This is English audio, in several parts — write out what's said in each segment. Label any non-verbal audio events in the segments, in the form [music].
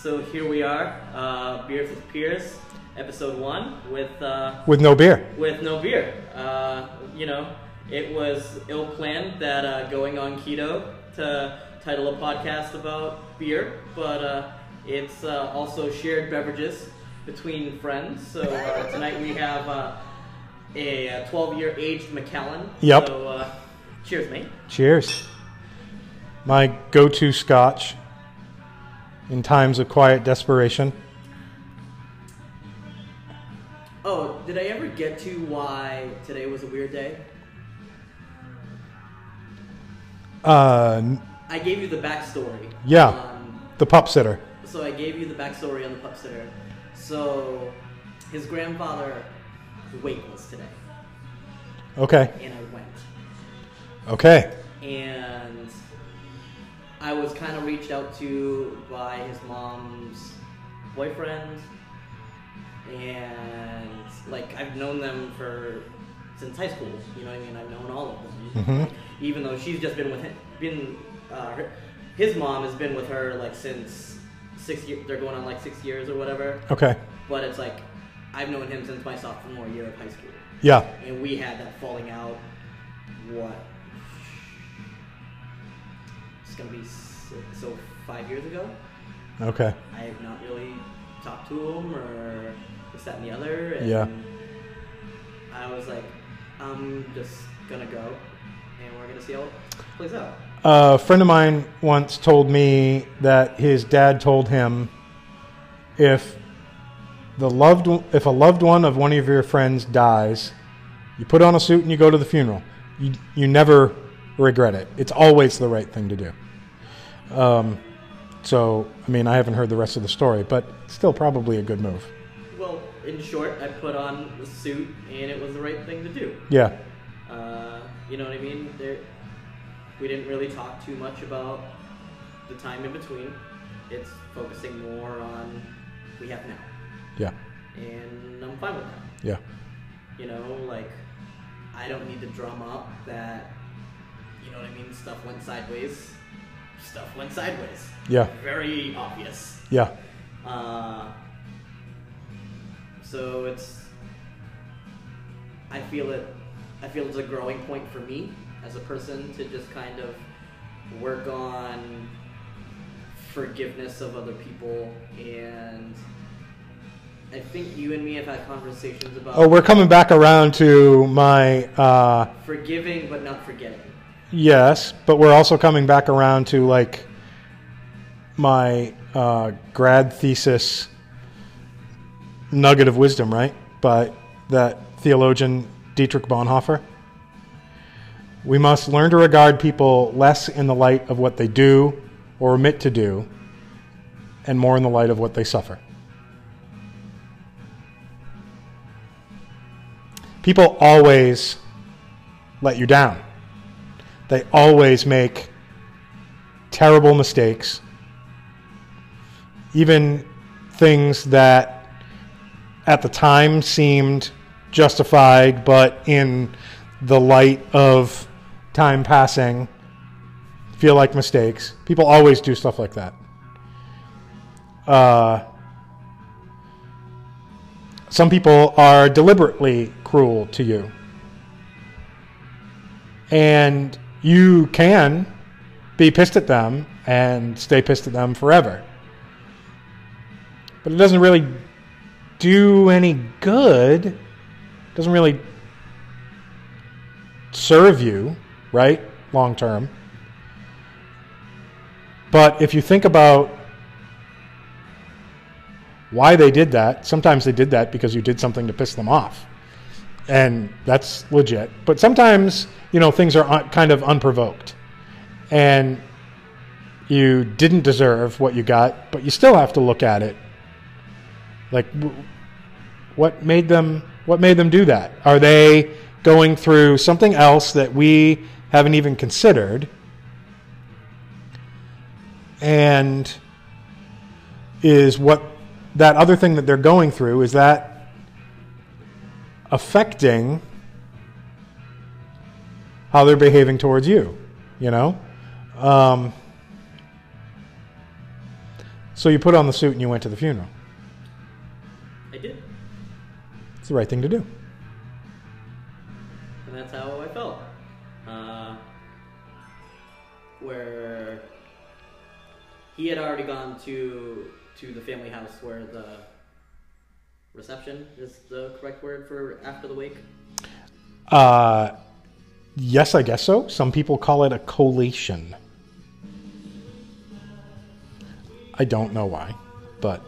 So here we are, uh, Beers with Peers, episode one, with uh, with no beer. with no beer. Uh, you know, it was ill planned that uh, going on keto to title a podcast about beer, but uh, it's uh, also shared beverages between friends. So uh, tonight we have uh, a 12 year aged Macallan. Yep. So uh, cheers, mate. Cheers. My go-to scotch in times of quiet desperation. Oh, did I ever get to why today was a weird day? Uh, I gave you the backstory. Yeah. the pup sitter. so I gave you the backstory on the pup sitter. So his grandfather was today, Okay. and I went. Okay. And I was kind of reached out to by his mom's boyfriend, and like I've known them for since high school. You know what I mean? I've known all of them. Mhm. Even though she's just been with him, been uh, her, his mom has been with her like since six years. They're going on like six years or whatever. Okay. But it's like I've known him since my sophomore year of high school Yeah. and we had that falling out. What? Gonna be so five years ago. Okay. I have not really talked to him or this, that, and the other. And Yeah. I was like, I'm just gonna go, and we're gonna see how it plays out. A friend of mine once told me that his dad told him if the loved if a loved one of one of your friends dies, you put on a suit and you go to the funeral. You you never regret it. It's always the right thing to do. Um, so I mean, I haven't heard the rest of the story, but still probably a good move. Well, in short, I put on the suit, and it was the right thing to do. Yeah. Uh, you know what I mean? There, we didn't really talk too much about the time in between. It's focusing more on we have now, Yeah. and I'm fine with that. Yeah. You know, like I don't need to drum up that. You know what I mean? Stuff went sideways. Stuff went sideways. Yeah. Very obvious. Yeah. Uh, so it's. I feel it. I feel it's a growing point for me as a person to just kind of work on forgiveness of other people and. I think you and me have had conversations about Oh, we're coming back around to my uh, forgiving but not forgetting. Yes, but we're also coming back around to like my uh, grad thesis nugget of wisdom, right? By that theologian Dietrich Bonhoeffer. We must learn to regard people less in the light of what they do or omit to do, and more in the light of what they suffer. People always let you down. They always make terrible mistakes. Even things that at the time seemed justified, but in the light of time passing, feel like mistakes. People always do stuff like that. Uh, some people are deliberately cruel to you and you can be pissed at them and stay pissed at them forever. But it doesn't really do any good. It doesn't really serve you, right? Long term. But if you think about why they did that, sometimes they did that because you did something to piss them off and that's legit. But sometimes, you know, things are un- kind of unprovoked, and you didn't deserve what you got, but you still have to look at it. Like, w- what made them? What made them do that? Are they going through something else that we haven't even considered? And is what that other thing that they're going through is that affecting how they're behaving towards you, you know? Um, So you put on the suit and you went to the funeral. I did, It's the right thing to do. and that's how I felt. Uh, where he had already gone to to the family house where the reception is the correct word for after the wake. Uh, yes, I guess so. Some people call it a collation. I don't know why, but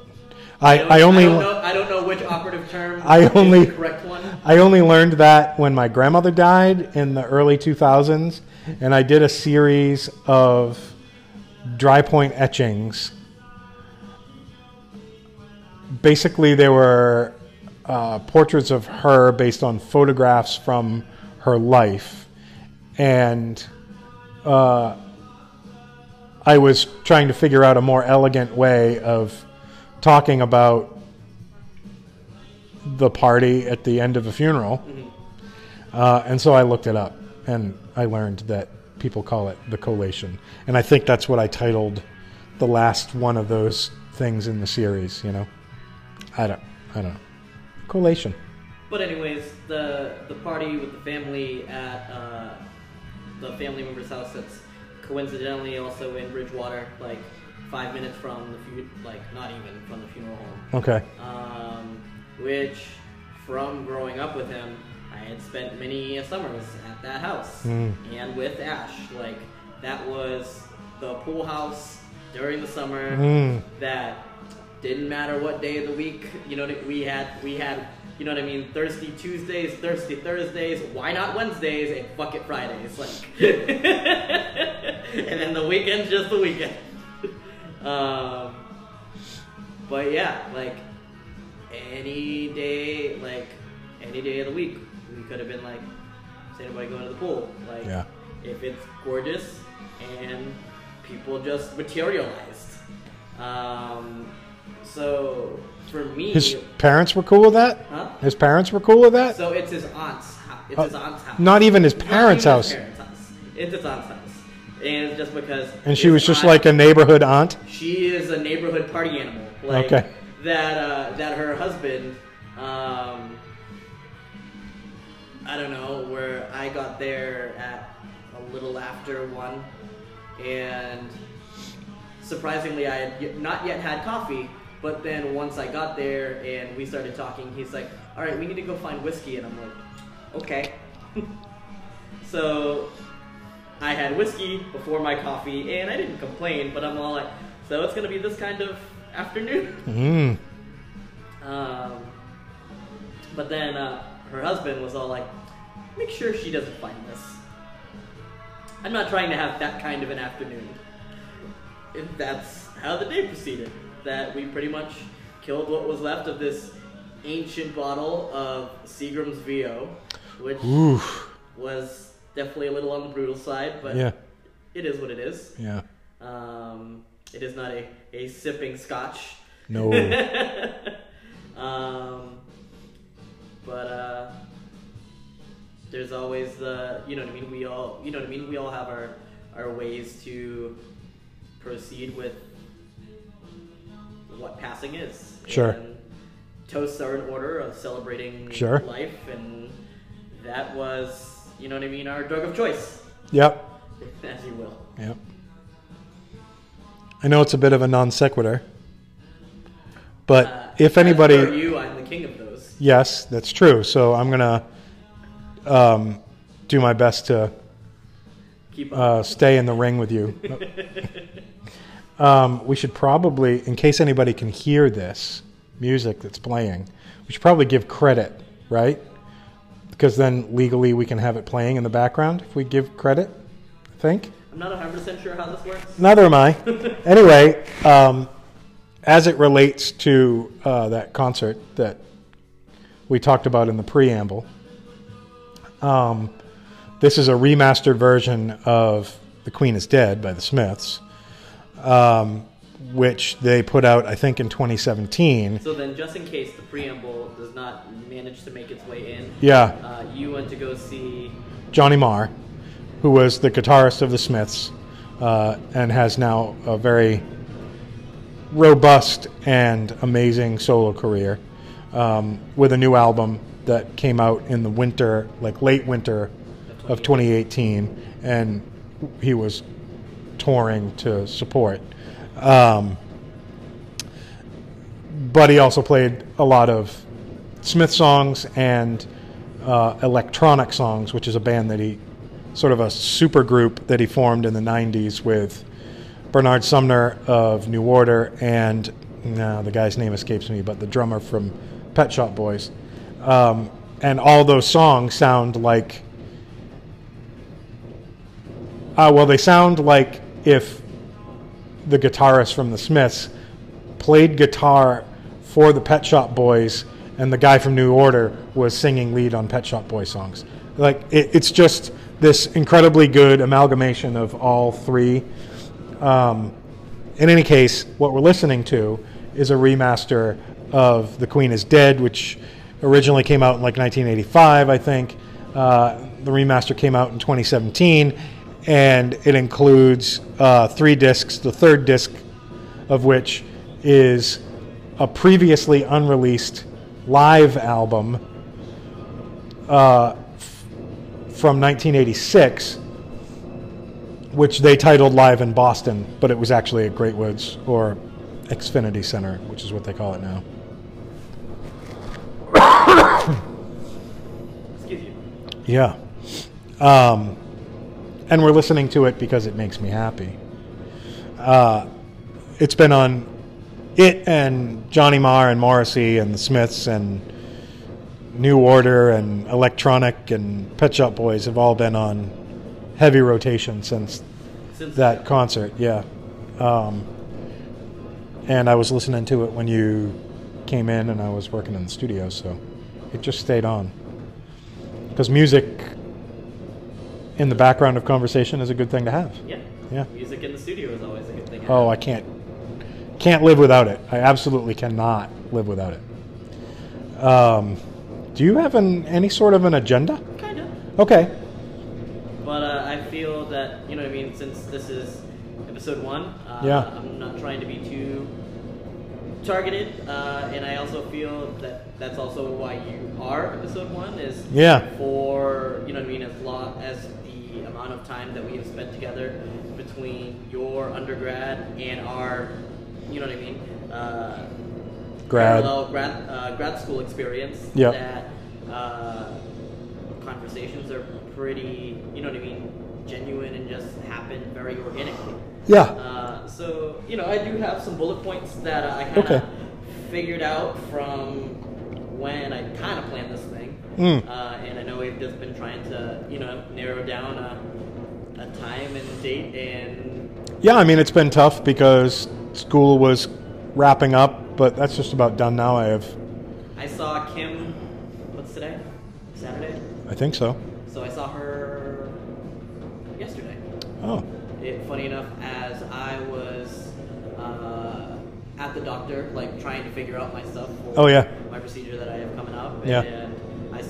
I, don't- I only I don't, know, I don't know which operative term I only- the correct one. I only learned that when my grandmother died in the early 2000s, and I did a series of dry point etchings. Basically, they were uh, portraits of her based on photographs from her life, and uh, I was trying to figure out a more elegant way of talking about the party at the end of a funeral. Uh, and so I looked it up and I learned that people call it the collation. And I think that's what I titled the last one of those things in the series, you know. I don't I don't know. Collation. But anyways, the the party with the family at uh, the family member's house that's coincidentally also in Bridgewater, like five minutes from the fu- like not even from the funeral home. Okay. Um, which, from growing up with him, I had spent many summers at that house Mm. and with Ash. Like that was the pool house during the summer Mm. that didn't matter what day of the week. You know, we had we had you know what I mean. Thirsty Tuesdays, thirsty Thursdays. Why not Wednesdays and fuck it Fridays? Like, [laughs] and then the weekend's just the weekend. [laughs] um, but yeah, like any day, like any day of the week, we could have been like, is anybody going to the pool? Like, Yeah. if it's gorgeous and people just materialized. Um, so for me, His parents were cool with that? huh? His parents were cool with that? So it's his aunt's house. It's Uh, his aunt's house. Not even his parents' even house. His parents' house. It's his aunt's house. And it's just because. And she was just aunt- like a neighborhood aunt? She is a neighborhood party animal. Like, Okay. That uh, that her husband, um, I don't know, where I got there at a little after one, and surprisingly, I had not yet had coffee. But then once I got there and we started talking, he's like, "All right, we need to go find whiskey," and I'm like, "Okay." [laughs] so I had whiskey before my coffee, and I didn't complain. But I'm all like, "So it's gonna be this kind of afternoon." Mm. [laughs] Um, but then uh, her husband was all like, make sure she doesn't find this. I'm not trying to have that kind of an afternoon. And that's how the day proceeded. That we pretty much killed what was left of this ancient bottle of Seagram's VO, which Oof. was definitely a little on the brutal side, but Yeah. it is what it is. Yeah. Um, it is not a, a sipping scotch. No. [laughs] um, but uh, there's always the you know what I mean. We all you know what I mean. We all have our our ways to proceed with what passing is. Sure. And toasts are in order of celebrating Sure. life, and that was you know what I mean. Our drug of choice, Yep. [laughs] as you will. Yep. I know it's a bit of a non sequitur, but Uh, if anybody, you, I'm the king of those. yes, that's true. So I'm gonna um, do my best to Keep uh, stay in the ring with you. [laughs] um, we should probably, in case anybody can hear this music that's playing, we should probably give credit, right? Because then legally we can have it playing in the background if we give credit. I think. I'm not 100% sure how this works. Neither am I. [laughs] anyway, um, as it relates to uh, that concert that we talked about in the preamble, um, this is a remastered version of "The Queen Is Dead" by the Smiths, um, which they put out, I think, in 2017. So then, just in case the preamble does not manage to make its way in, Yeah, uh, you went to go see. Johnny Marr, who was the guitarist of the Smiths, uh, and has now a very robust and amazing solo career um, with a new album that came out in the winter, like late winter of 2018, and he was to support. Um, but he also played a lot of Smith songs and uh, electronic songs, which is a band that he sort of a super group that he formed in the 90s with Bernard Sumner of New Order and no, the guy's name escapes me, but the drummer from Pet Shop Boys. Um, and all those songs sound like uh, well, they sound like if the guitarist from the Smiths played guitar for the Pet Shop Boys and the guy from New Order was singing lead on Pet Shop Boys songs. Like it, it's just this incredibly good amalgamation of all three. Um, in any case, what we're listening to is a remaster of The Queen is Dead, which originally came out in like 1985, I think. Uh, the remaster came out in 2017, and it includes uh, three discs. The third disc of which is a previously unreleased live album uh, f- from 1986, which they titled Live in Boston, but it was actually at Great Woods or Xfinity Center, which is what they call it now. [coughs] Excuse you. Yeah. Um, and we're listening to it because it makes me happy. Uh, it's been on it and Johnny Marr and Morrissey and the Smiths and New Order and Electronic and Pet Shop Boys have all been on heavy rotation since Since that concert. Yeah. Um, and I was listening to it when you came in, and I was working in the studio, so it just stayed on. Because music in the background of conversation is a good thing to have. Yeah. Yeah. Music in the studio is always a good thing. Oh, I can't can't live without it. I absolutely cannot live without it. Um, do you have an any sort of an agenda? kind of. Okay. But uh, I feel that you know what I mean. Since this is episode one, uh, Yeah. I'm not trying to be too targeted, uh, and I also feel that that's also why you are episode one is Yeah. for you know what I mean as long as the amount of time that we have spent together between your undergrad and our you know what I mean uh, Grad. parallel grad uh, grad school experience Yeah. that uh, conversations are pretty you know what I mean genuine and just happen very organically. Yeah. Uh, so you know, I do have some bullet points that I kind of Okay. figured out from when I kind of planned this thing, Mm. uh, and I know we've just been trying to you know narrow down a, time and a date and Yeah, I mean it's been tough because school was wrapping up, but that's just about done now. I have, I saw Kim. What's today? Saturday. I think so. So I saw her yesterday. Oh, It, funny enough, as I was uh, at the doctor, like trying to figure out my stuff for Oh, yeah. my procedure that I have coming up, Yeah.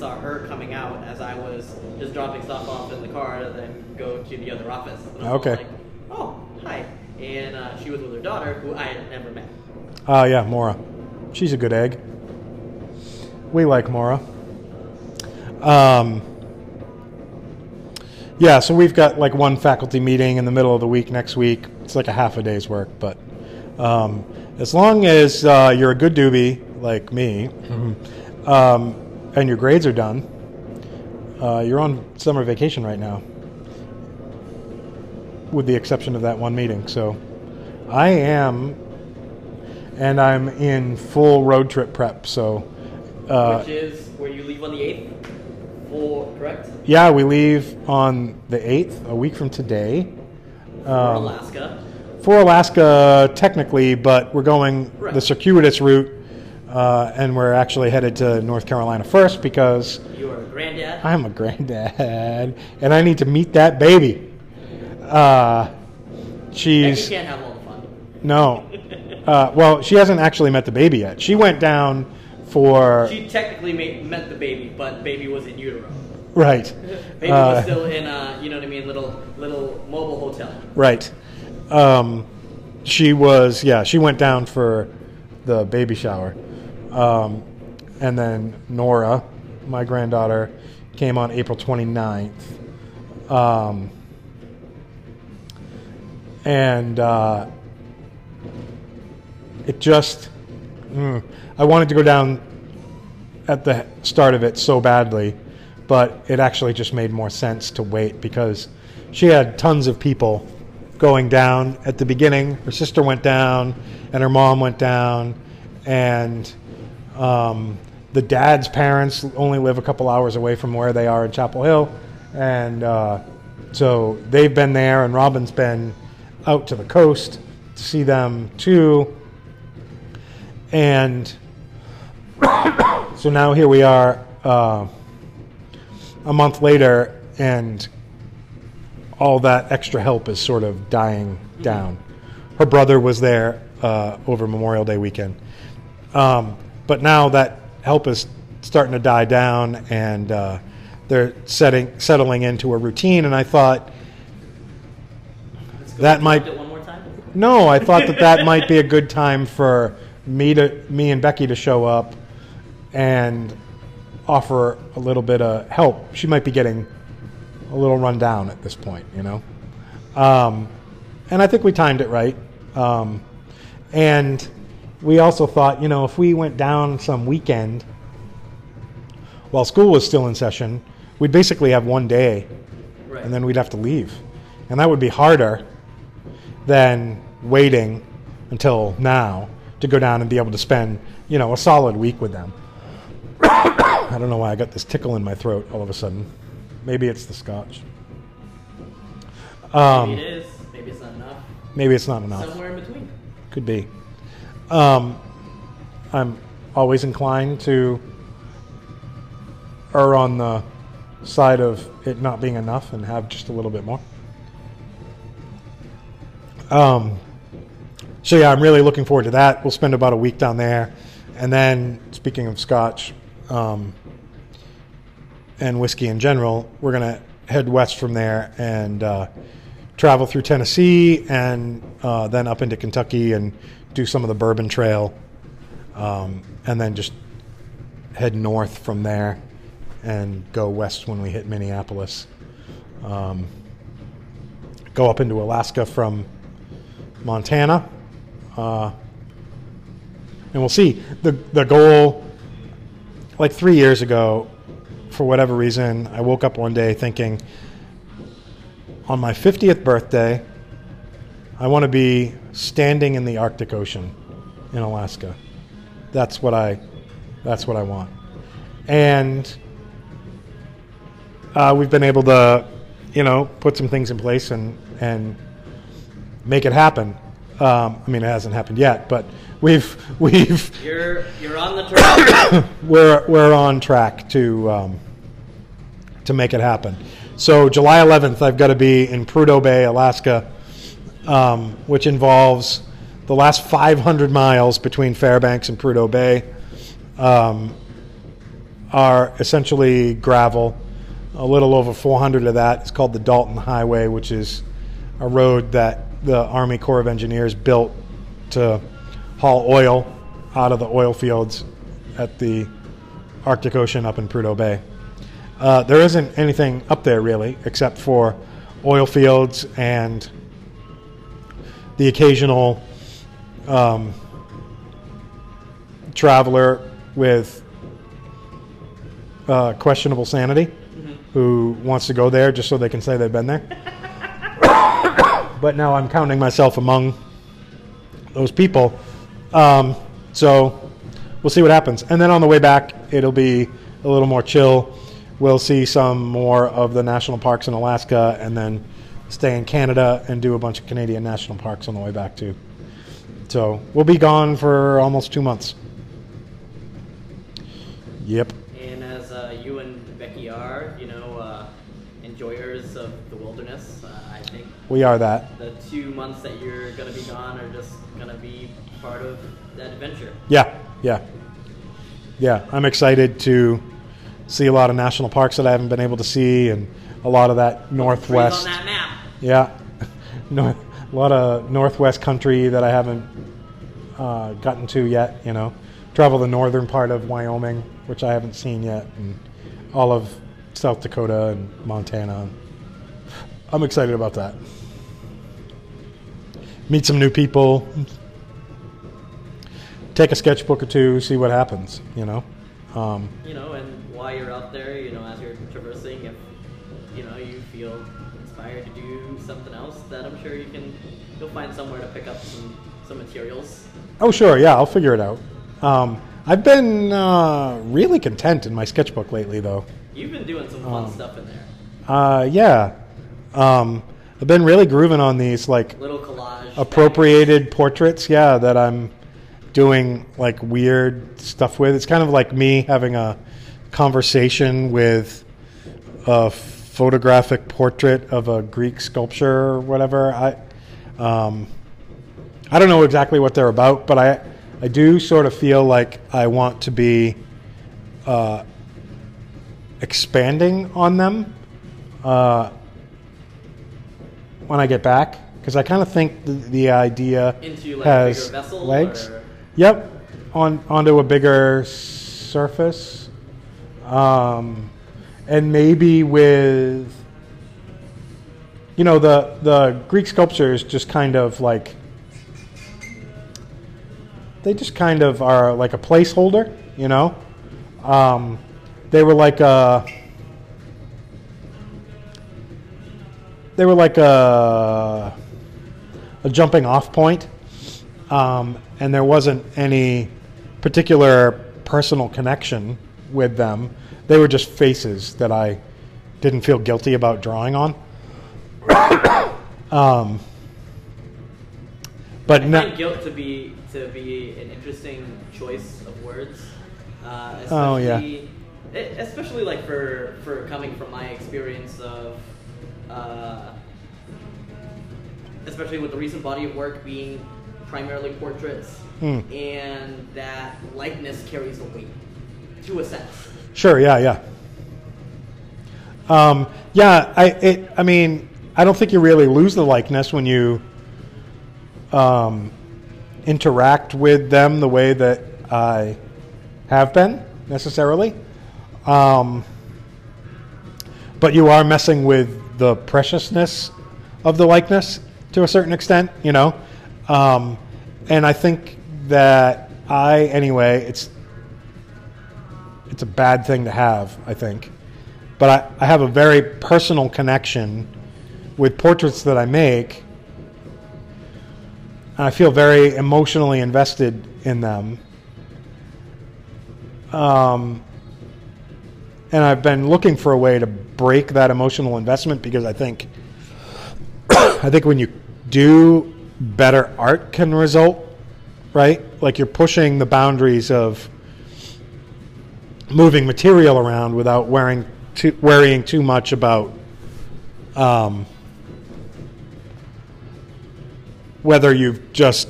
Saw her coming out as I was just dropping stuff off in the car to then go to the other office. And I was Okay. Like, oh, hi. And uh, she was with her daughter, who I had never met. ah, yeah, Mora. She's a good egg. We like Mora. Um, yeah, so we've got like one faculty meeting in the middle of the week next week. It's like a half a day's work, but um, as long as uh, you're a good doobie like me, [laughs] um, and your grades are done, uh, you're on summer vacation right now, with the exception of that one meeting. So I am, and I'm in full road trip prep. So uh, which is where you leave on the 8th. For, correct? yeah, we leave on the 8th, a week from today. For Um, Alaska. for Alaska, technically, but we're going Right. the circuitous route, uh, and we're actually headed to North Carolina first because You are a granddad. I'm a granddad and I need to meet that baby. Uh, she's can't have all the fun. no, uh, well, she hasn't actually met the baby yet. She went down for She technically made, met the baby, but baby was in utero. right, [laughs] Baby Uh, was still in a, you know what I mean, little little mobile hotel. right. Um, she was yeah she went down for the baby shower um, and then nora my granddaughter came on april 29th um, and uh, it just mm, i wanted to go down at the start of it so badly but it actually just made more sense to wait because she had tons of people going down at the beginning. Her sister went down, and her mom went down, and um, the dad's parents only live a couple hours away from where they are in Chapel Hill, and uh, so they've been there, and Robin's been out to the coast to see them too, and [coughs] so now here we are. Uh, a month later, and all that extra help is sort of dying down. Her brother was there uh, over Memorial Day weekend, um, but now that help is starting to die down, and uh, they're setting settling into a routine. And I thought That might- one more time. no, I thought that that might be a [laughs] good time for me to me and Becky to show up and offer a little bit of help. She might be getting a little run down at this point, you know. Um, and I think we timed it right. Um, and we also thought, you know, if we went down some weekend while school was still in session, we'd basically have one day Right. and then we'd have to leave. And that would be harder than waiting until now to go down and be able to spend, you know, a solid week with them. [coughs] I don't know why I got this tickle in my throat all of a sudden. Maybe it's the scotch. Um, maybe it is. Maybe it's not enough. maybe it's not enough. Somewhere in between. Could be. Um, I'm always inclined to err on the side of it not being enough and have just a little bit more. Um, so yeah, I'm really looking forward to that. We'll spend about a week down there, and then speaking of Scotch um, and whiskey in general, we're gonna head west from there and uh, travel through Tennessee and uh, then up into Kentucky and do some of the Bourbon Trail, um, and then just head north from there and go west when we hit Minneapolis. Um, go up into Alaska from Montana. Uh, and we'll see. The, the goal, like three years ago, for whatever reason, I woke up one day thinking, on my 50th birthday, I want to be standing in the Arctic Ocean in Alaska. That's what I, that's what I want. And uh, we've been able to, you know, put some things in place and and make it happen. Um, I mean, it hasn't happened yet, but we've [laughs] we've You're you're on the track. [coughs] we're we're on track to um, to make it happen. So July 11th, I've got to be in Prudhoe Bay, Alaska, um, which involves the last 500 miles between Fairbanks and Prudhoe Bay. Um, are essentially gravel. A little over 400 of that is called the Dalton Highway, which is a road that the Army Corps of Engineers built to haul oil out of the oil fields at the Arctic Ocean up in Prudhoe Bay. Uh, there isn't anything up there really, except for oil fields and the occasional um, traveler with uh, questionable sanity who wants to go there just so they can say they've been there. [coughs] but now I'm counting myself among those people. Um, so we'll see what happens. And then on the way back, it'll be a little more chill. We'll see some more of the national parks in Alaska and then stay in Canada and do a bunch of Canadian national parks on the way back, too. So we'll be gone for almost two months. Yep. and as uh, you and Becky are, you know, uh, enjoyers of the wilderness, uh, I think We are that. the two months that you're gonna be gone are just gonna be part of that adventure. Yeah, yeah. Yeah, I'm excited to see a lot of national parks that I haven't been able to see and a lot of that northwest. Yeah. [laughs] A lot of Northwest country that I haven't uh, gotten to yet. You know, travel the northern part of Wyoming, which I haven't seen yet, and all of South Dakota and Montana. I'm excited about that. Meet some new people. Take a sketchbook or two, see what happens. You know. Um, You know, and while you're out there, you know, you'll find somewhere to pick up some some materials. Oh, sure. Yeah, I'll figure it out. Um, I've been uh, really content in my sketchbook lately, though. You've been doing some fun Um, stuff in there. Uh, yeah. Um, I've been really grooving on these, like, Little collage. appropriated portraits, yeah, that I'm doing, like, weird stuff with. It's kind of like me having a conversation with a photographic portrait of a Greek sculpture or whatever. I, um, I don't know exactly what they're about, but I, I do sort of feel like I want to be uh, expanding on them uh, when I get back because I kind of think the, the idea Into like has vessel. legs. Or, Yep, on onto a bigger surface, um, and maybe with you know the the Greek sculptures just kind of like they just kind of are like a placeholder, you know. Um, they were like a they were like a a jumping off point um, and there wasn't any particular personal connection with them. They were just faces that I didn't feel guilty about drawing on. [coughs] um, but I find guilt to be to be an interesting choice of words. Uh, especially, Oh, yeah. e- Especially like for for coming from my experience of, uh, especially with the recent body of work being primarily portraits, Hmm. and that likeness carries a weight, to a sense. Sure. Yeah. Yeah. Um, yeah. I. It, I mean, I don't think you really lose the likeness when you um, interact with them the way that I have been necessarily. Um, but you are messing with the preciousness of the likeness to a certain extent, you know. Um, and I think that I, anyway, it's it's a bad thing to have, I think. But I, I have a very personal connection with portraits that I make. I feel very emotionally invested in them. Um, and I've been looking for a way to break that emotional investment because I think [coughs] I think when you do better art can result, right? Like you're pushing the boundaries of moving material around without worrying too, worrying too much about um, whether you've just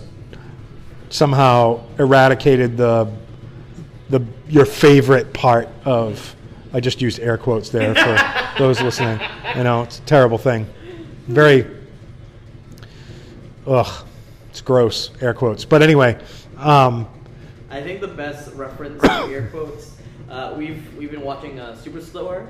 somehow eradicated the the your favorite part of I just used air quotes there for [laughs] those listening. You know, it's a terrible thing. Very ugh, it's gross, air quotes. But anyway, um, I think the best reference to air quotes. Uh, we've we've been watching uh, Superstore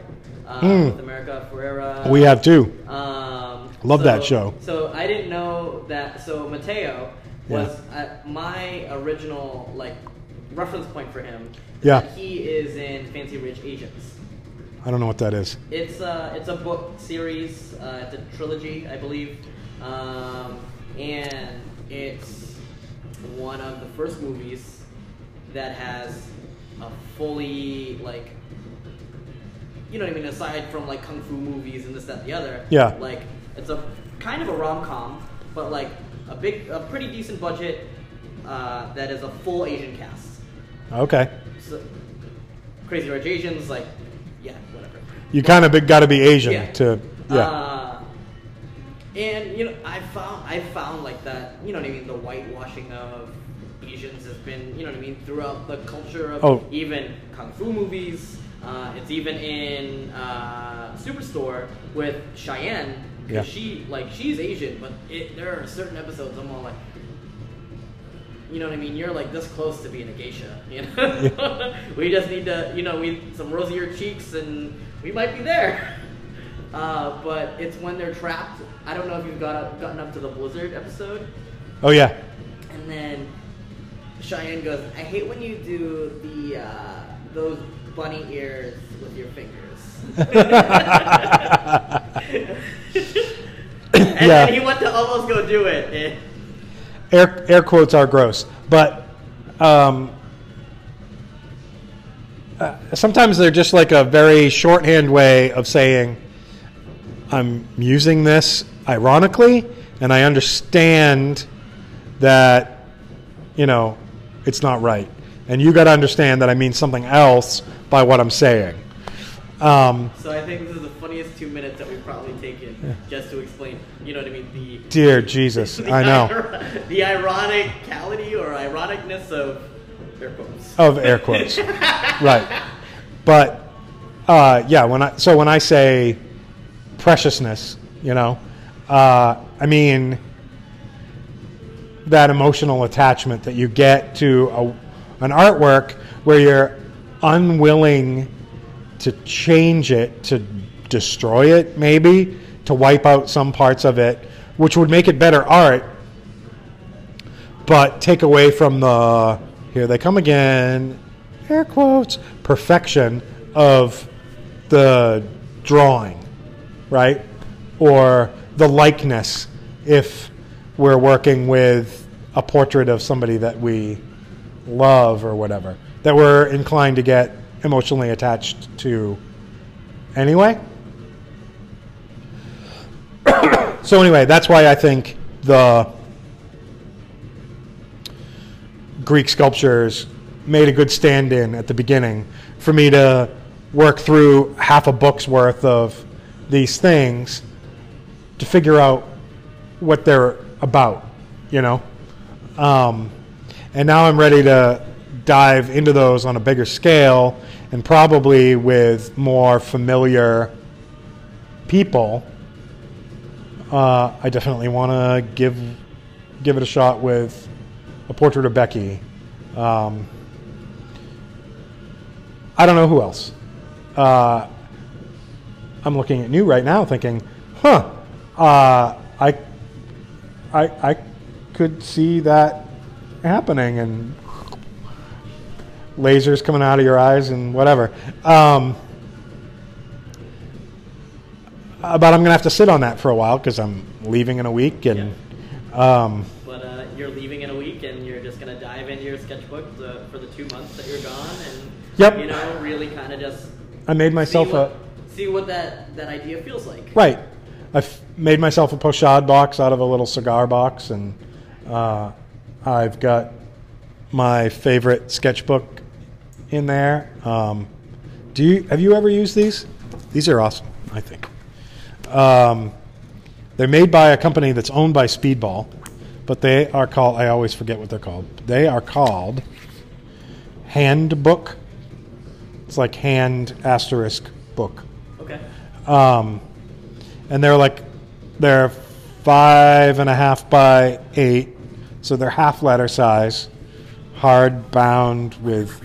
uh, Hmm. with America Ferrera. we have two. Um, Love so- that show. So I didn't know that. So Mateo was Yeah. uh, my original like reference point for him. Yeah. He is in Fancy Rich Asians. I don't know what that is. It's a it's a book series. Uh, it's a trilogy, I believe, um, and it's one of the first movies that has a fully like you know what I mean. Aside from like kung fu movies and this, that, and the other. Yeah. Like it's a kind of a rom com, but like a big, a pretty decent budget. Uh, that is a full Asian cast. Okay, So, Crazy Rich Asians, like, yeah, whatever. you kind of got to be Asian Yeah. to yeah. Uh, and you know, I found I found like that. You know what I mean? The whitewashing of Asians has been, you know what I mean, throughout the culture of Oh. even kung fu movies. Uh, it's even in uh, Superstore with Cheyenne Yeah. she like she's Asian, but it, there are certain episodes I'm all like, you know what I mean? You're like this close to being a geisha. You know, [laughs] we just need to, you know, we some rosier cheeks and we might be there. [laughs] Uh, but it's when they're trapped. I don't know if you've got up, gotten up to the blizzard episode, Oh yeah. and then Cheyenne goes, "I hate when you do the uh, those bunny ears with your fingers." [laughs] and Yeah. then he went to almost go do it. air air quotes are gross, but um, uh, sometimes they're just like a very shorthand way of saying I'm using this ironically, and I understand that you know it's not right, and you got to understand that I mean something else by what I'm saying. Um, So I think this is the funniest two minutes that we've probably taken just to explain. You know what I mean? The dear Jesus, [laughs] the I know the ironicality or ironicness of air quotes. of air quotes. [laughs] right. But uh, yeah, when I so when I say preciousness, you know, uh, I mean that emotional attachment that you get to a, an artwork where you're unwilling to change it, to destroy it, maybe to wipe out some parts of it, which would make it better art, but take away from the here they come again air quotes perfection of the drawing right? Or the likeness if we're working with a portrait of somebody that we love or whatever that we're inclined to get emotionally attached to anyway [coughs] so anyway that's why i think the Greek sculptures made a good stand in at the beginning for me to work through half a book's worth of these things to figure out what they're about, you know? Um, and now I'm ready to dive into those on a bigger scale and probably with more familiar people. Uh, I definitely want to give give it a shot with a portrait of Becky. Um, I don't know who else. Uh, I'm looking at you right now, thinking, "Huh, uh, I, I, I could see that happening, and lasers coming out of your eyes and whatever." Um, but I'm gonna have to sit on that for a while because I'm leaving in a week, and um, But uh, you're leaving in a week, and you're just gonna dive into your sketchbook the, for the two months that you're gone, and Yep. you know, really kind of just I made see myself what, a see what that that idea feels like. Right. I've made myself a pochade box out of a little cigar box, and uh, I've got my favorite sketchbook in there. Um, do you have you ever used these? These are awesome. I think. Um, they're made by a company that's owned by Speedball, but they are called. I always forget what they're called. They are called Handbook. It's like hand asterisk book Okay. um, and they're like they're five and a half by eight, so they're half letter size, hard bound with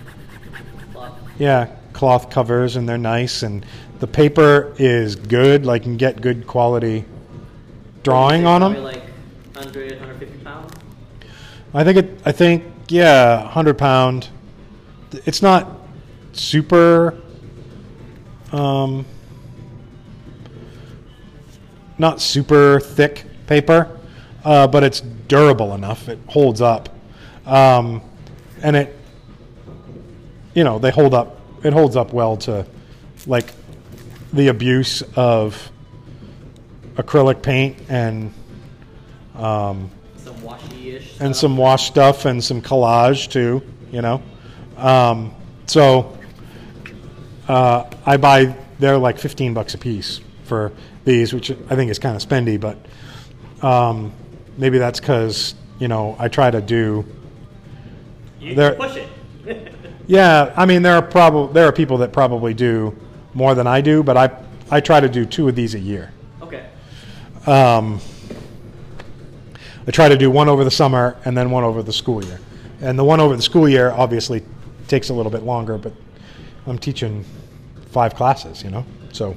yeah cloth covers, and they're nice, and the paper is good. Like you can get good quality drawing on them. like 100, 150 pounds. I think it. I think yeah, hundred pound. It's not super. Um, not super thick paper, uh, but it's durable enough. It holds up, um, and it. You know they hold up. It holds up well to, like, the abuse of acrylic paint and. Um, Some washy-ish. and stuff. some wash stuff and some collage too. You know, um, so uh, I buy they're like fifteen bucks a piece for these, which I think is kind of spendy, but um, maybe that's because you know I try to do. You there- push it. [laughs] Yeah, I mean there are probably there are people that probably do more than I do, but I I try to do two of these a year. okay. Um, I try to do one over the summer and then one over the school year. And the one over the school year obviously takes a little bit longer, but I'm teaching five classes, you know, so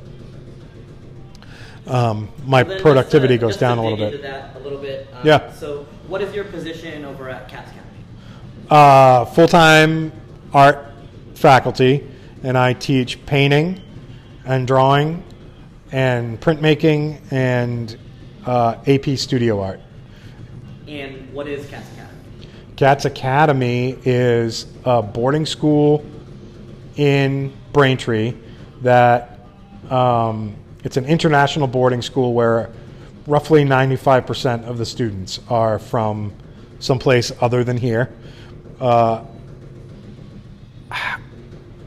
um, my just productivity to- goes down a little a little bit. um, Yeah. So, what is your position over at Academy? Uh, Full time art faculty, and I teach painting and drawing and printmaking and uh, AP studio art. And what is CATS Academy? CATS Academy is a boarding school in Braintree that um, it's an international boarding school where roughly 95% of the students are from someplace other than here. Uh,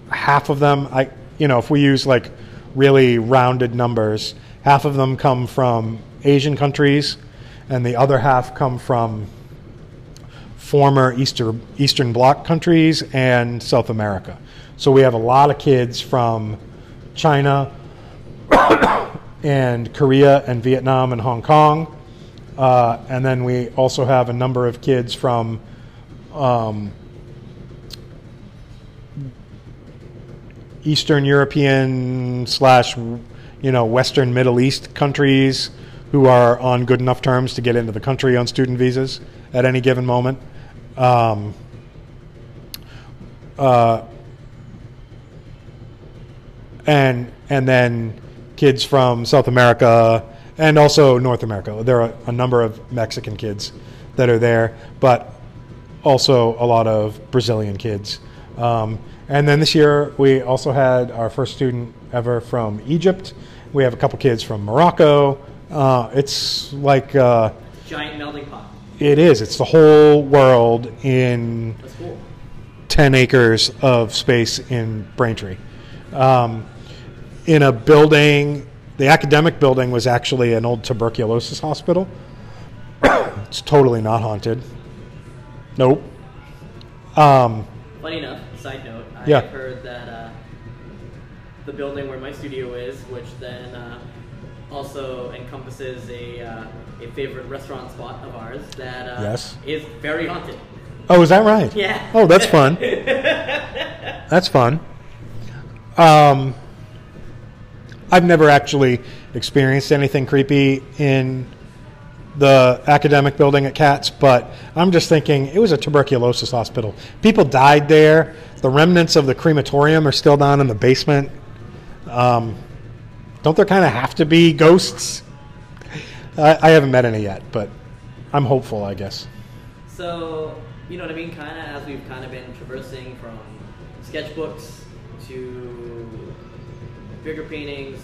half of them, I, you know, if we use like really rounded numbers, half of them come from Asian countries, and the other half come from former Easter, Eastern Bloc countries and South America. So we have a lot of kids from China [coughs] and Korea and Vietnam and Hong Kong. Uh, and then we also have a number of kids from um, Eastern European slash, you know, Western Middle East countries who are on good enough terms to get into the country on student visas at any given moment. Um, uh, and and then kids from South America and also North America. There are a number of Mexican kids that are there, but also a lot of Brazilian kids. Um, and then this year we also had our first student ever from Egypt. We have a couple kids from Morocco. Uh, it's like uh, Giant melting pot. it is. It's the whole world in cool. 10 acres of space in Braintree. Um, in a building, the academic building was actually an old tuberculosis hospital. [coughs] it's totally not haunted. Nope. Um, Funny enough, side note, I Yeah. heard that uh, the building where my studio is, which then uh, also encompasses a, uh, a favorite restaurant spot of ours, that uh, Yes. is very haunted. oh, is that right? Yeah. Oh, that's fun. [laughs] that's fun. Um, I've never actually experienced anything creepy in the academic building at CATS, but I'm just thinking it was a tuberculosis hospital. People died there. The remnants of the crematorium are still down in the basement. Um, don't there kind of have to be ghosts? I, I haven't met any yet, but I'm hopeful, I guess. So, you know what I mean? Kind of as we've kind of been traversing from sketchbooks to bigger paintings.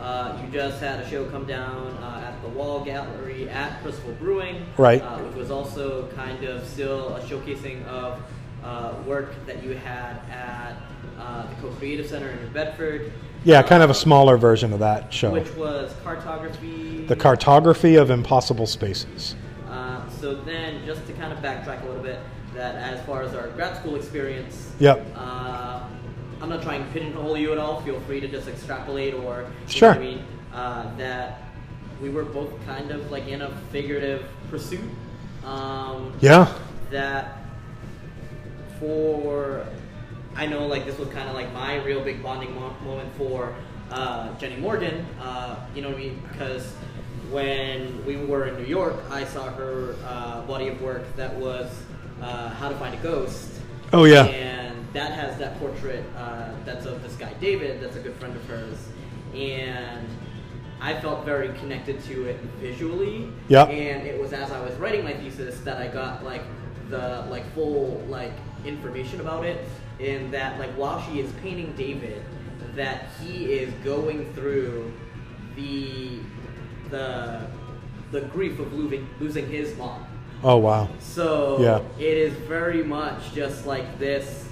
Uh, you just had a show come down uh, at the Wall Gallery at Percival Brewing, Right. Uh, which was also kind of still a showcasing of uh, work that you had at uh, the Co-Creative Center in New Bedford. Yeah, kind of a uh, smaller version of that show. Which was cartography. The cartography of impossible spaces. Uh, so then, just to kind of backtrack a little bit, that as far as our grad school experience, Yep. I'm not trying to pigeonhole you at all. Feel free to just extrapolate or you Sure. I mean uh, that we were both kind of like in a figurative pursuit. Um, Yeah. that for I know like this was kind of like my real big bonding mo- moment for uh, Jenny Morgan. Uh, you know what I mean? Because when we were in New York, I saw her uh, body of work that was uh, How to Find a Ghost. Oh, yeah. And that has that portrait uh, that's of this guy David, that's a good friend of hers, and I felt very connected to it visually. Yep. And it was as I was writing my thesis that I got like the like full like information about it. In that like while she is painting David, that he is going through the the the grief of losing losing his mom. Oh wow. So Yeah. it is very much just like this,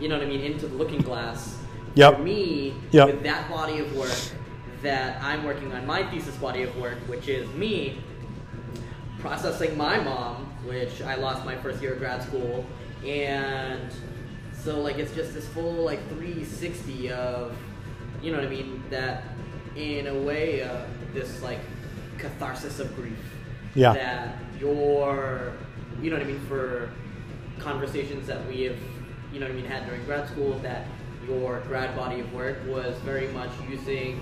you know what I mean, into the looking glass. Yep. For me, Yep. with that body of work that I'm working on my thesis body of work, which is me processing my mom, which I lost my first year of grad school, and so like it's just this full like 360 of, you know what I mean, that in a way uh, this like catharsis of grief. Yeah. That your, you know what I mean, for conversations that we have, you know what I mean, had during grad school, that your grad body of work was very much using,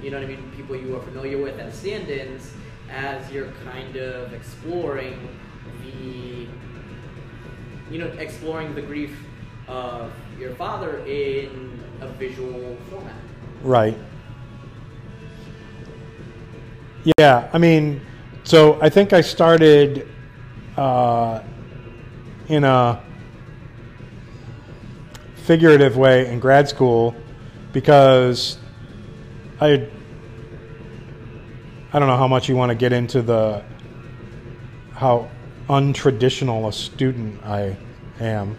you know what I mean, people you are familiar with as stand-ins as you're kind of exploring the, you know, exploring the grief of your father in a visual format. Right. Yeah, I mean, so I think I started uh, in a figurative way in grad school because I I don't know how much you want to get into the how untraditional a student I am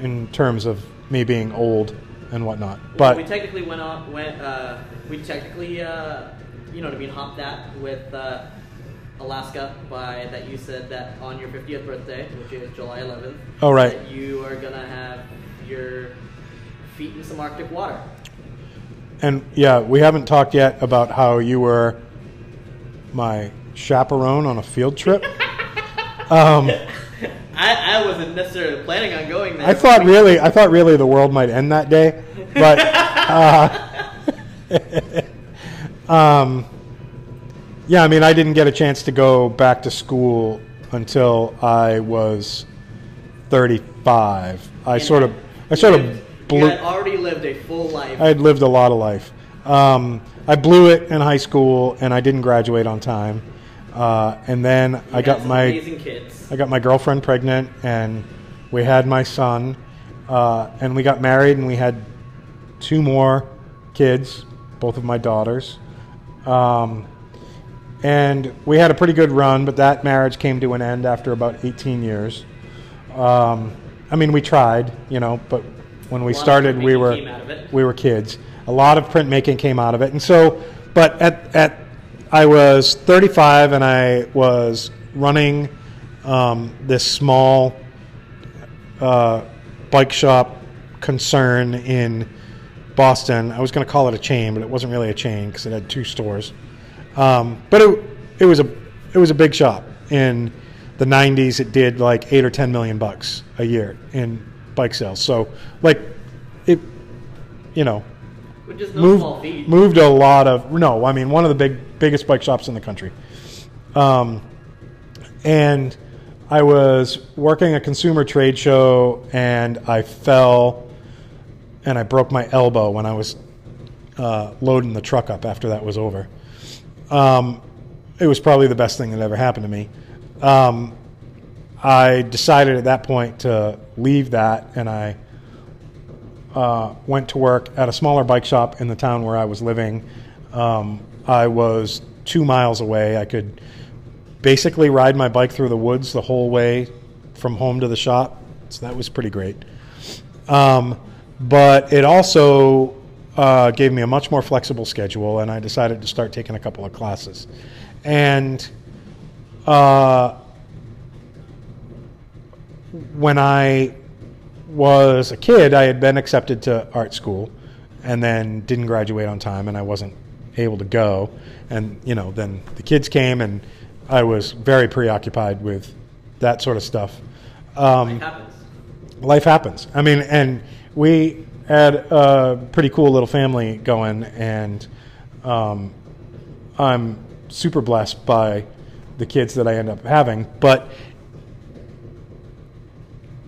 in terms of me being old and whatnot. But we technically went on. Went. Uh, we technically, uh, you know what I mean, hopped that with uh, Alaska by that you said that on your 50th birthday, which is July 11th. Oh, right. That you are gonna have your feet in some Arctic water. And yeah, we haven't talked yet about how you were my chaperone on a field trip. [laughs] um, I, I wasn't necessarily planning on going there. I thought really, I thought really the world might end that day, but uh, [laughs] um, yeah, I mean, I didn't get a chance to go back to school until I was thirty-five. I And sort of, I sort had- of You blew. had already lived a full life. I had lived a lot of life. Um, I blew it in high school, and I didn't graduate on time. Uh, and then You I got my amazing kids. I got my girlfriend pregnant, and we had my son, uh, and we got married, and we had two more kids, both of my daughters. Um, and we had a pretty good run, but that marriage came to an end after about 18 years. Um, I mean, we tried, you know, but when we started, we were came out of it. we were kids. A lot of printmaking came out of it, and so. But at at I was 35, and I was running um, this small uh, bike shop concern in Boston. I was going to call it a chain, but it wasn't really a chain because it had two stores. Um, but it, it was a it was a big shop. In the 90s, it did like eight or 10 million bucks a year in bike sales. So like it, you know, Which is no small moved moved a lot of no. I mean, one of the big biggest bike shops in the country. Um, and I was working a consumer trade show, and I fell, and I broke my elbow when I was uh, loading the truck up after that was over. Um, it was probably the best thing that ever happened to me. Um, I decided at that point to leave that, and I uh, went to work at a smaller bike shop in the town where I was living. Um, I was two miles away. I could basically ride my bike through the woods the whole way from home to the shop. So that was pretty great. Um, but it also uh, gave me a much more flexible schedule, and I decided to start taking a couple of classes. And uh, when I was a kid, I had been accepted to art school and then didn't graduate on time, and I wasn't able to go. And, you know, then the kids came, and I was very preoccupied with that sort of stuff. Um, It happens. life happens. I mean, and we had a pretty cool little family going, and um, I'm super blessed by the kids that I end up having. But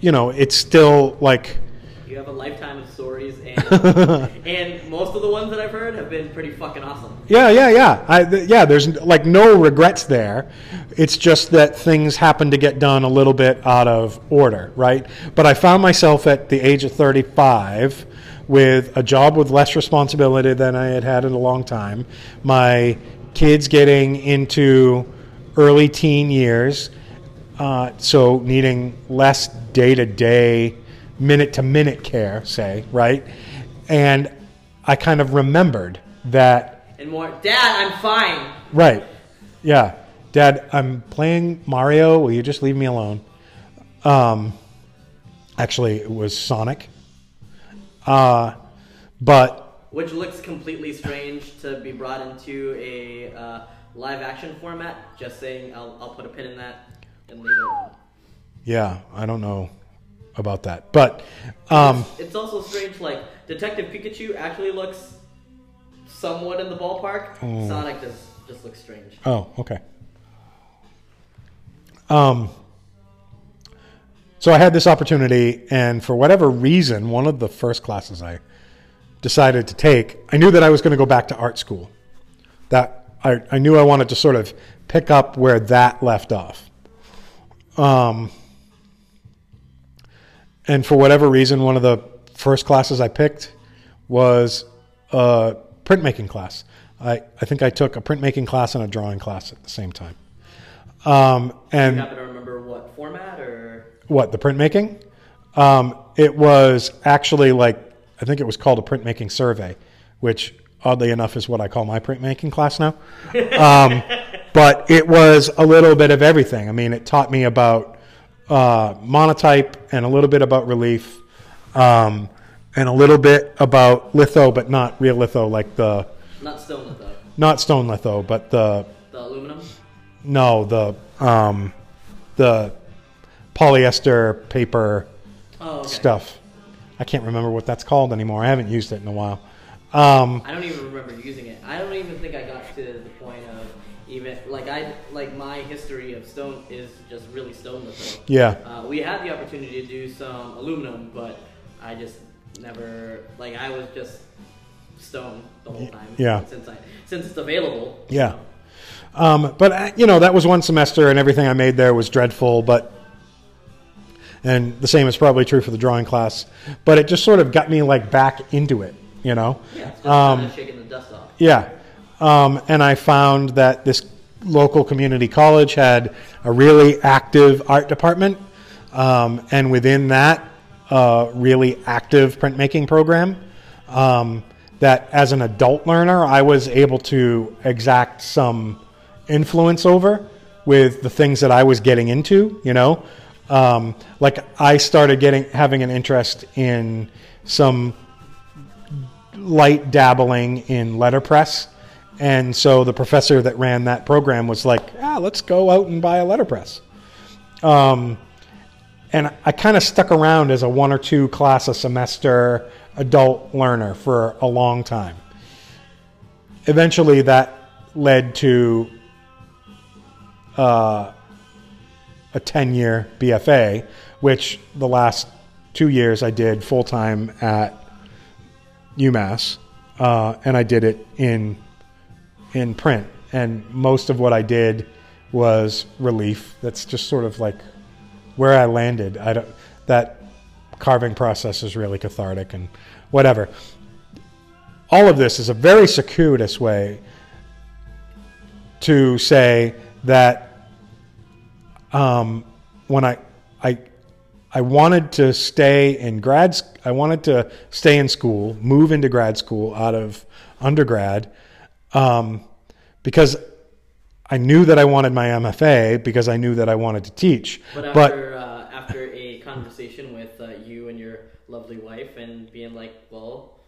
you know, it's still like You have a lifetime of stories, and [laughs] and most of the ones that I've heard have been pretty fucking awesome. Yeah, yeah, yeah. I, th- yeah, there's like no regrets there. It's just that things happen to get done a little bit out of order, right? But I found myself at the age of 35 with a job with less responsibility than I had had in a long time. My kids getting into early teen years, uh, so needing less day to day, minute to minute care, say, right? And I kind of remembered that And more, Dad, I'm fine. Right. Yeah. Dad, I'm playing Mario. Will you just leave me alone? Um, actually, it was Sonic. Uh, but Which looks completely strange to be brought into a uh, live action format. Just saying, I'll, I'll put a pin in that and leave it alone. Yeah, I don't know about that, but um, It's also strange, like, Detective Pikachu actually looks somewhat in the ballpark. Sonic does just looks strange. oh, okay. Um, so I had this opportunity, and for whatever reason, one of the first classes I decided to take, I knew that I was going to go back to art school. That I, I knew I wanted to sort of pick up where that left off. Um, and for whatever reason, one of the first classes I picked was a printmaking class. I, I think I took a printmaking class and a drawing class at the same time. Um, You and happen to remember what format or? what the printmaking? Um, it was actually like I think it was called a printmaking survey, which oddly enough is what I call my printmaking class now. Um, [laughs] but it was a little bit of everything. I mean, it taught me about uh, monotype and a little bit about relief, um, and a little bit about litho, but not real litho, like the Not stone litho. not stone litho, but the The aluminum. no the um, the polyester paper Oh, okay. stuff. I can't remember what that's called anymore. I haven't used it in a while. Um, I don't even remember using it. I don't even think I got to the point of even like I like my history of stone is just really stone litho. yeah, Uh, we had the opportunity to do some aluminum, but I just never like I was just stone the whole time. yeah. Since I since it's available. yeah. Um, but uh, you know that was one semester, and everything I made there was dreadful. But and the same is probably true for the drawing class. But it just sort of got me like back into it. You know. Yeah. It's Um, kind of shaking the dust off. Yeah. Um, and I found that this local community college had a really active art department. Um, and within that, a really active printmaking program. Um, that as an adult learner, I was able to exact some influence over with the things that I was getting into, you know. Um, like I started getting having an interest in some light dabbling in letterpress. And so the professor that ran that program was like, ah, let's go out and buy a letterpress. Um, and I kind of stuck around as a one or two class a semester adult learner for a long time. Eventually, that led to uh, a 10 year BFA, which the last two years I did full time at UMass, uh, and I did it in in print. And most of what I did was relief. That's just sort of like where I landed. I don't that carving process is really cathartic and whatever. All of this is a very circuitous way to say that um, when I I I wanted to stay in grad. I wanted to stay in school, move into grad school out of undergrad, um, because I knew that I wanted my MFA because I knew that I wanted to teach. But But after uh, after a conversation with uh, you and your lovely wife, and being like, well,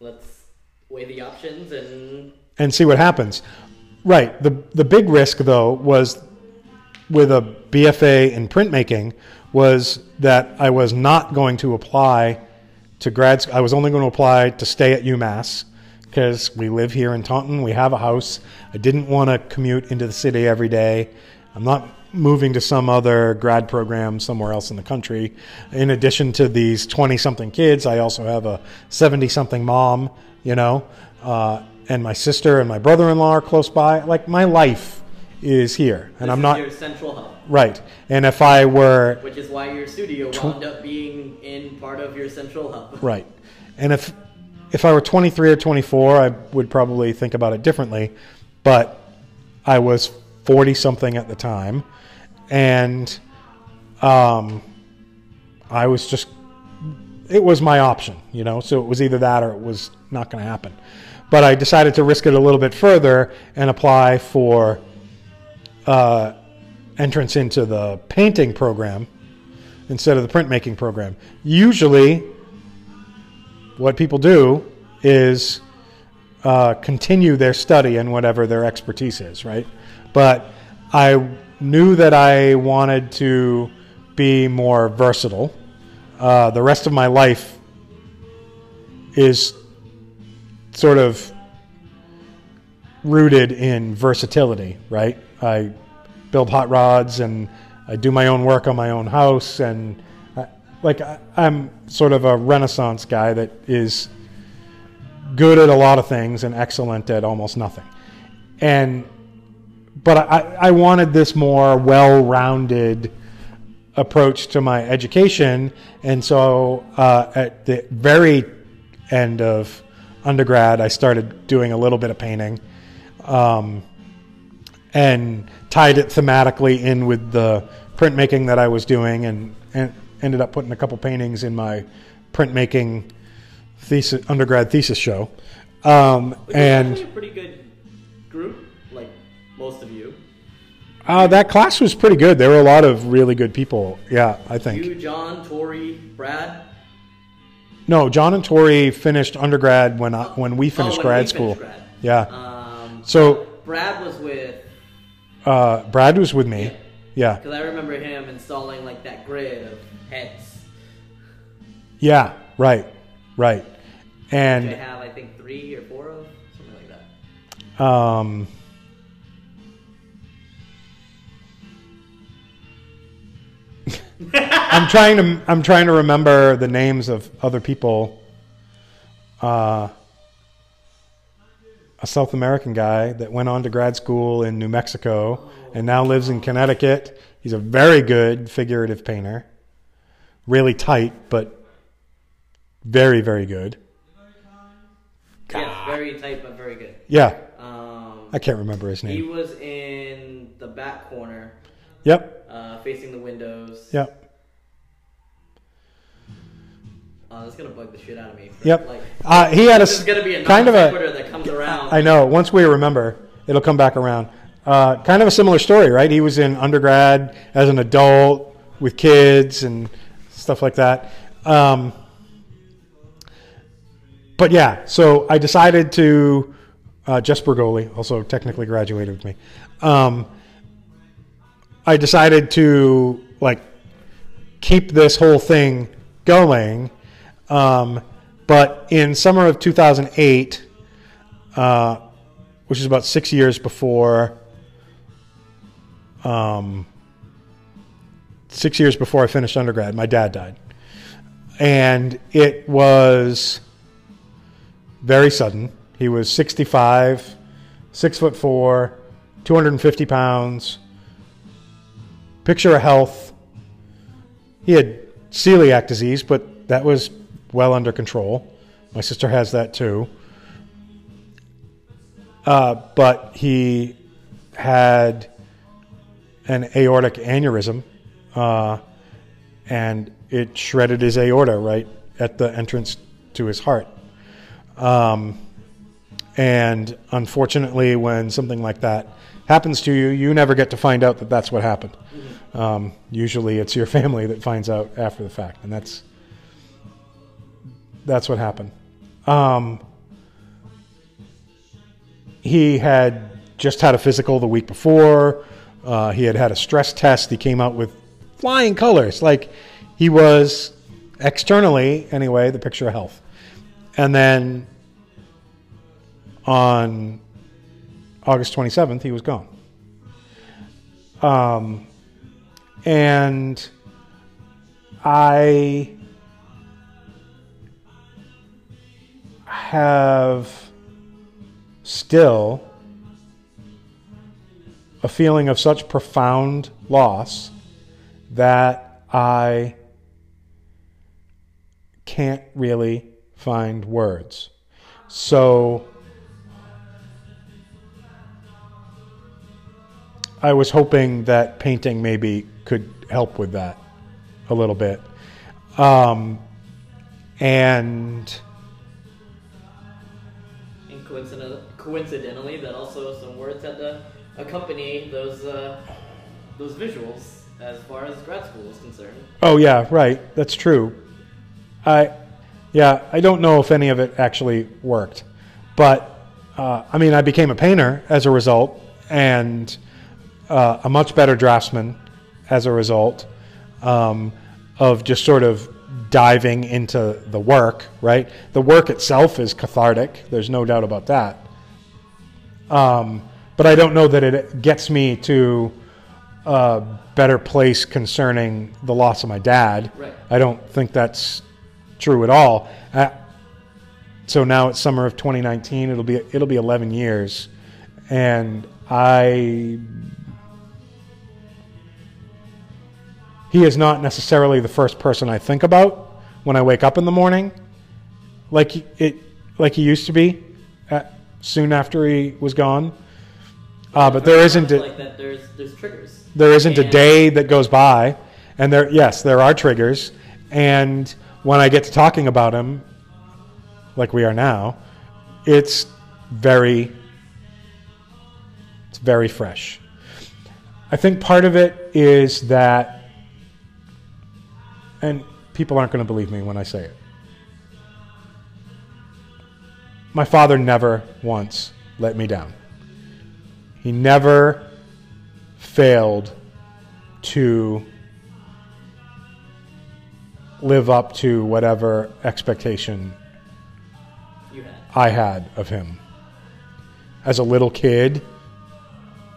let's weigh the options and and see what happens. Right. The the big risk though was with a BFA in printmaking was that I was not going to apply to grad school. I was only going to apply to stay at UMass because we live here in Taunton. We have a house. I didn't want to commute into the city every day. I'm not moving to some other grad program somewhere else in the country. In addition to these 20 something kids, I also have a 70 something mom, you know, uh, and my sister and my brother in law are close by. Like my life is here, and this I'm not central hub, right. And if I were which is why your studio wound up being in part of your central hub. [laughs] Right. And if if I were 23 or 24, I would probably think about it differently. But I was 40 something at the time, and um, I was just it was my option, you know. So it was either that or it was not going to happen. But I decided to risk it a little bit further and apply for uh, entrance into the painting program instead of the printmaking program. Usually, what people do is uh, continue their study in whatever their expertise is, right? But I knew that I wanted to be more versatile. Uh, the rest of my life is sort of rooted in versatility, right? I build hot rods and I do my own work on my own house, and I, like I, I'm sort of a renaissance guy that is good at a lot of things and excellent at almost nothing. And but I, I wanted this more well-rounded approach to my education, and so uh, at the very end of undergrad, I started doing a little bit of painting, um, and tied it thematically in with the printmaking that I was doing, and, and ended up putting a couple paintings in my printmaking thesis undergrad thesis show. Um, and a pretty good group, like most of you. uh, that class was pretty good. There were a lot of really good people. Yeah, I think. You, John, Tori, Brad. No, John and Tori finished undergrad when I, when we Oh, finished when grad we school. finished grad. Yeah. Um, So- Brad was with, Uh, Brad was with me. Yeah. because I remember him installing like that grid of heads. Yeah. Right. Right. Which I And have, I think, three or four of, something like that. um, [laughs] I'm trying to I'm trying to remember the names of other people. Uh, a South American guy that went on to grad school in New Mexico and now lives in Connecticut. He's a very good figurative painter. Really tight, but very, very good. Yes, very tight but very good. Yeah, Um, I can't remember his name. he was in the back corner, Yep, uh, facing the windows. yep, Uh, that's gonna bug the shit out of me. yep. Like, Uh, he had a this is s- gonna be a kind of a. that comes around. I know. Once we remember, it'll come back around. Uh, kind of a similar story, right? He was in undergrad as an adult with kids and stuff like that. Um, but yeah, so I decided to. Uh, Jess Bergoli also technically graduated with me. Um, I decided to like keep this whole thing going. Um, but in summer of 2008, uh, which is about six years before, um, six years before I finished undergrad, my dad died, and it was very sudden. He was 65, six foot four, 250 pounds. Picture of health. He had celiac disease, but that was well under control. My sister has that too. Uh, but he had an aortic aneurysm, uh, and it shredded his aorta right at the entrance to his heart. Um, and unfortunately, when something like that happens to you, you never get to find out that that's what happened. Um, usually, it's your family that finds out after the fact, and that's that's what happened. Um, he had just had a physical the week before. Uh, he had had a stress test. He came out with flying colors. Like he was externally, anyway, the picture of health. And then on August 27th, he was gone. Um, and I have still a feeling of such profound loss that I can't really find words. So I was hoping that painting maybe could help with that a little bit. Um, and coincidentally, coincidentally, that also some words had to accompany those uh, those visuals as far as grad school is concerned. oh yeah, right, that's true. I yeah, I don't know if any of it actually worked, but uh, I mean, I became a painter as a result, and uh, a much better draftsman as a result um, of just sort of diving into the work. Right, the work itself is cathartic. There's no doubt about that. Um, but I don't know that it gets me to a better place concerning the loss of my dad. Right. I don't think that's true at all. Uh, so now it's summer of 2019. It'll be it'll be 11 years, and I he is not necessarily the first person I think about when I wake up in the morning, like he- it like he used to be, uh, soon after he was gone. Uh, but there isn't. A, like that. There's there's triggers. there isn't a day that goes by, and there yes there are triggers, and when I get to talking about him, like we are now, it's very it's very fresh. I think part of it is that, and people aren't going to believe me when I say it. My father never once let me down. He never failed to live up to whatever expectation had. I had of him. As a little kid,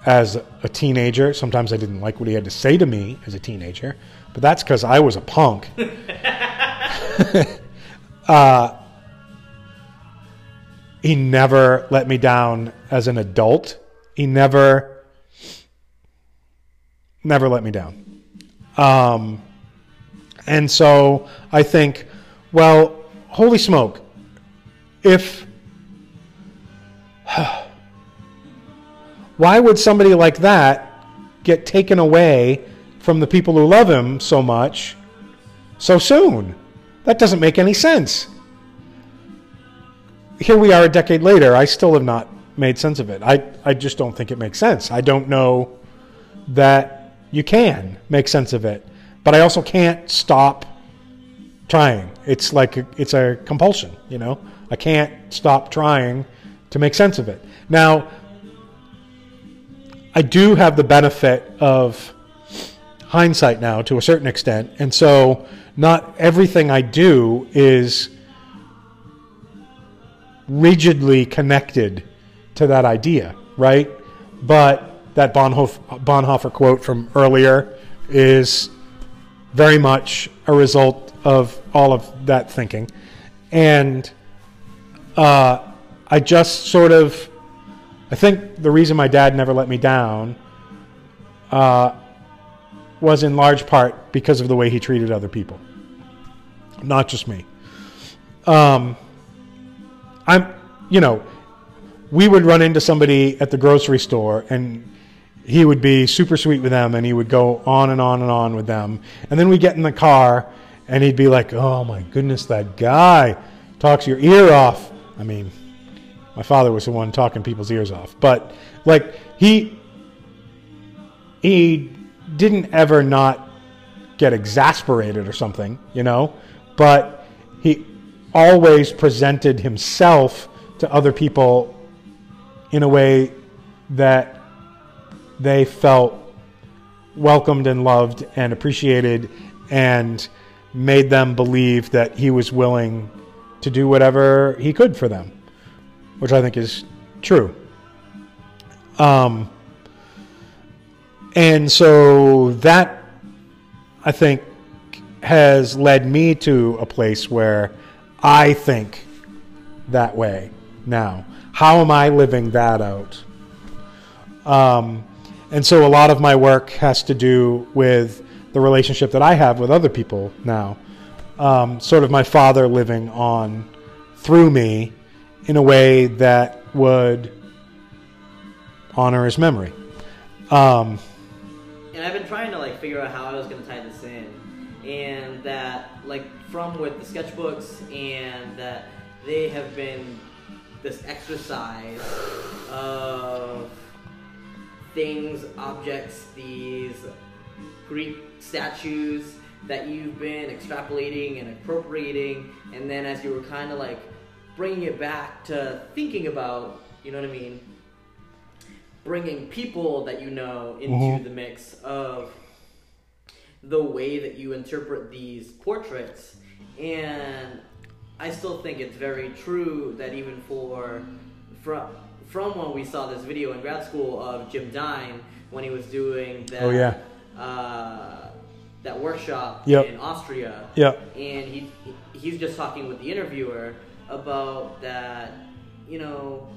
as a teenager, sometimes I didn't like what he had to say to me as a teenager, but that's because I was a punk. [laughs] [laughs] uh, he never let me down as an adult. He never, never let me down. Um, and so I think, well, holy smoke, if [sighs] why would somebody like that get taken away from the people who love him so much so soon? That doesn't make any sense. Here we are a decade later. I still have not made sense of it. I, I just don't think it makes sense. I don't know that you can make sense of it. But I also can't stop trying. It's like a, it's a compulsion, you know. I can't stop trying to make sense of it. Now, I do have the benefit of hindsight now to a certain extent, and so not everything I do is rigidly connected to that idea, right? But that Bonhoeffer, quote from earlier is very much a result of all of that thinking. And uh, I just sort of, I think the reason my dad never let me down uh, was in large part because of the way he treated other people, not just me. Um, I'm, you know, we would run into somebody at the grocery store and he would be super sweet with them and he would go on and on and on with them. And then we get in the car and he'd be like, oh my goodness, that guy talks your ear off. I mean, my father was the one talking people's ears off. But like he he didn't ever not get exasperated or something, you know, but he always presented himself to other people in a way that they felt welcomed and loved and appreciated and made them believe that he was willing to do whatever he could for them, which I think is true. Um, and so that, I think, has led me to a place where I think that way now. How am I living that out? Um, and so a lot of my work has to do with the relationship that I have with other people now. Um, sort of my father living on through me in a way that would honor his memory. Um, and I've been trying to like figure out how I was gonna tie this in, and that like from with the sketchbooks and that they have been this exercise of things, objects, these Greek statues that you've been extrapolating and appropriating, and then as you were kind of like bringing it back to thinking about you know what I mean, bringing people that you know into Mhm. the mix of the way that you interpret these portraits. And I still think it's very true that even for from from when we saw this video in grad school of Jim Dine when he was doing that Oh, yeah. uh, that workshop Yep. in Austria Yeah. and he he's just talking with the interviewer about that you know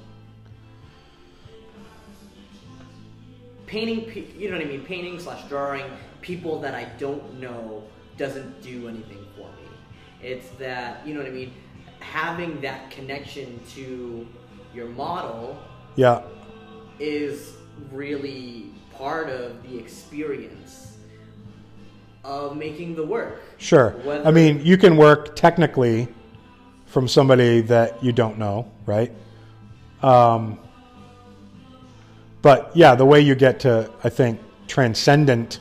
painting you know what i mean painting slash drawing people that i don't know doesn't do anything for me it's that you know what i mean having that connection to your model Yeah. is really part of the experience of making the work Sure. Whether- I mean, you can work technically from somebody that you don't know, right? Um, but yeah, the way you get to, I think, transcendent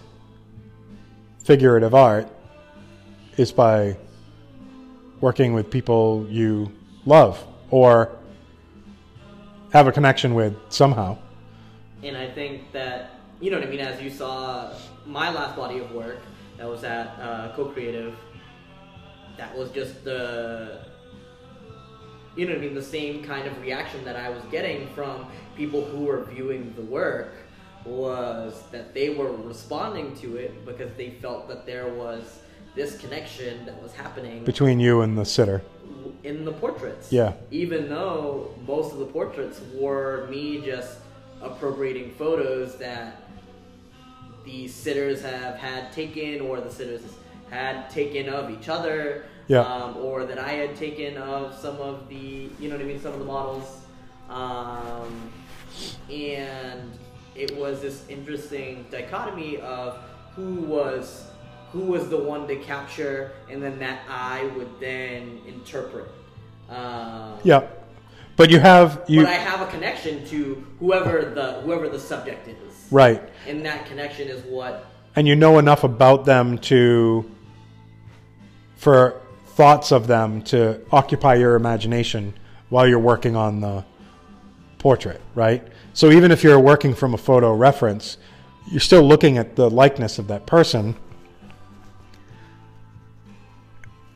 figurative art is by working with people you love or have a connection with somehow. And I think that, you know what I mean, as you saw my last body of work that was at uh, Co Creative, that was just the, you know what I mean, the same kind of reaction that I was getting from people who were viewing the work was that they were responding to it because they felt that there was this connection that was happening Between you and the sitter. in the portraits. Yeah. Even though most of the portraits were me just appropriating photos that the sitters have had taken or the sitters had taken of each other. Yeah. Um, or that I had taken of some of the, you know what I mean, some of the models. Um, and it was this interesting dichotomy of who was who was the one to capture, and then that I would then interpret. Um, Yeah. But you have you but I have a connection to whoever the whoever the subject is, right. and that connection is what and you know enough about them to for thoughts of them to occupy your imagination while you're working on the portrait right? So even if you're working from a photo reference you're still looking at the likeness of that person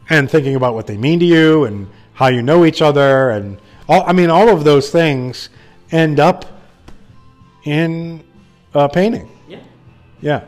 and thinking about what they mean to you and how you know each other and all i mean all of those things end up in a painting. Yeah. yeah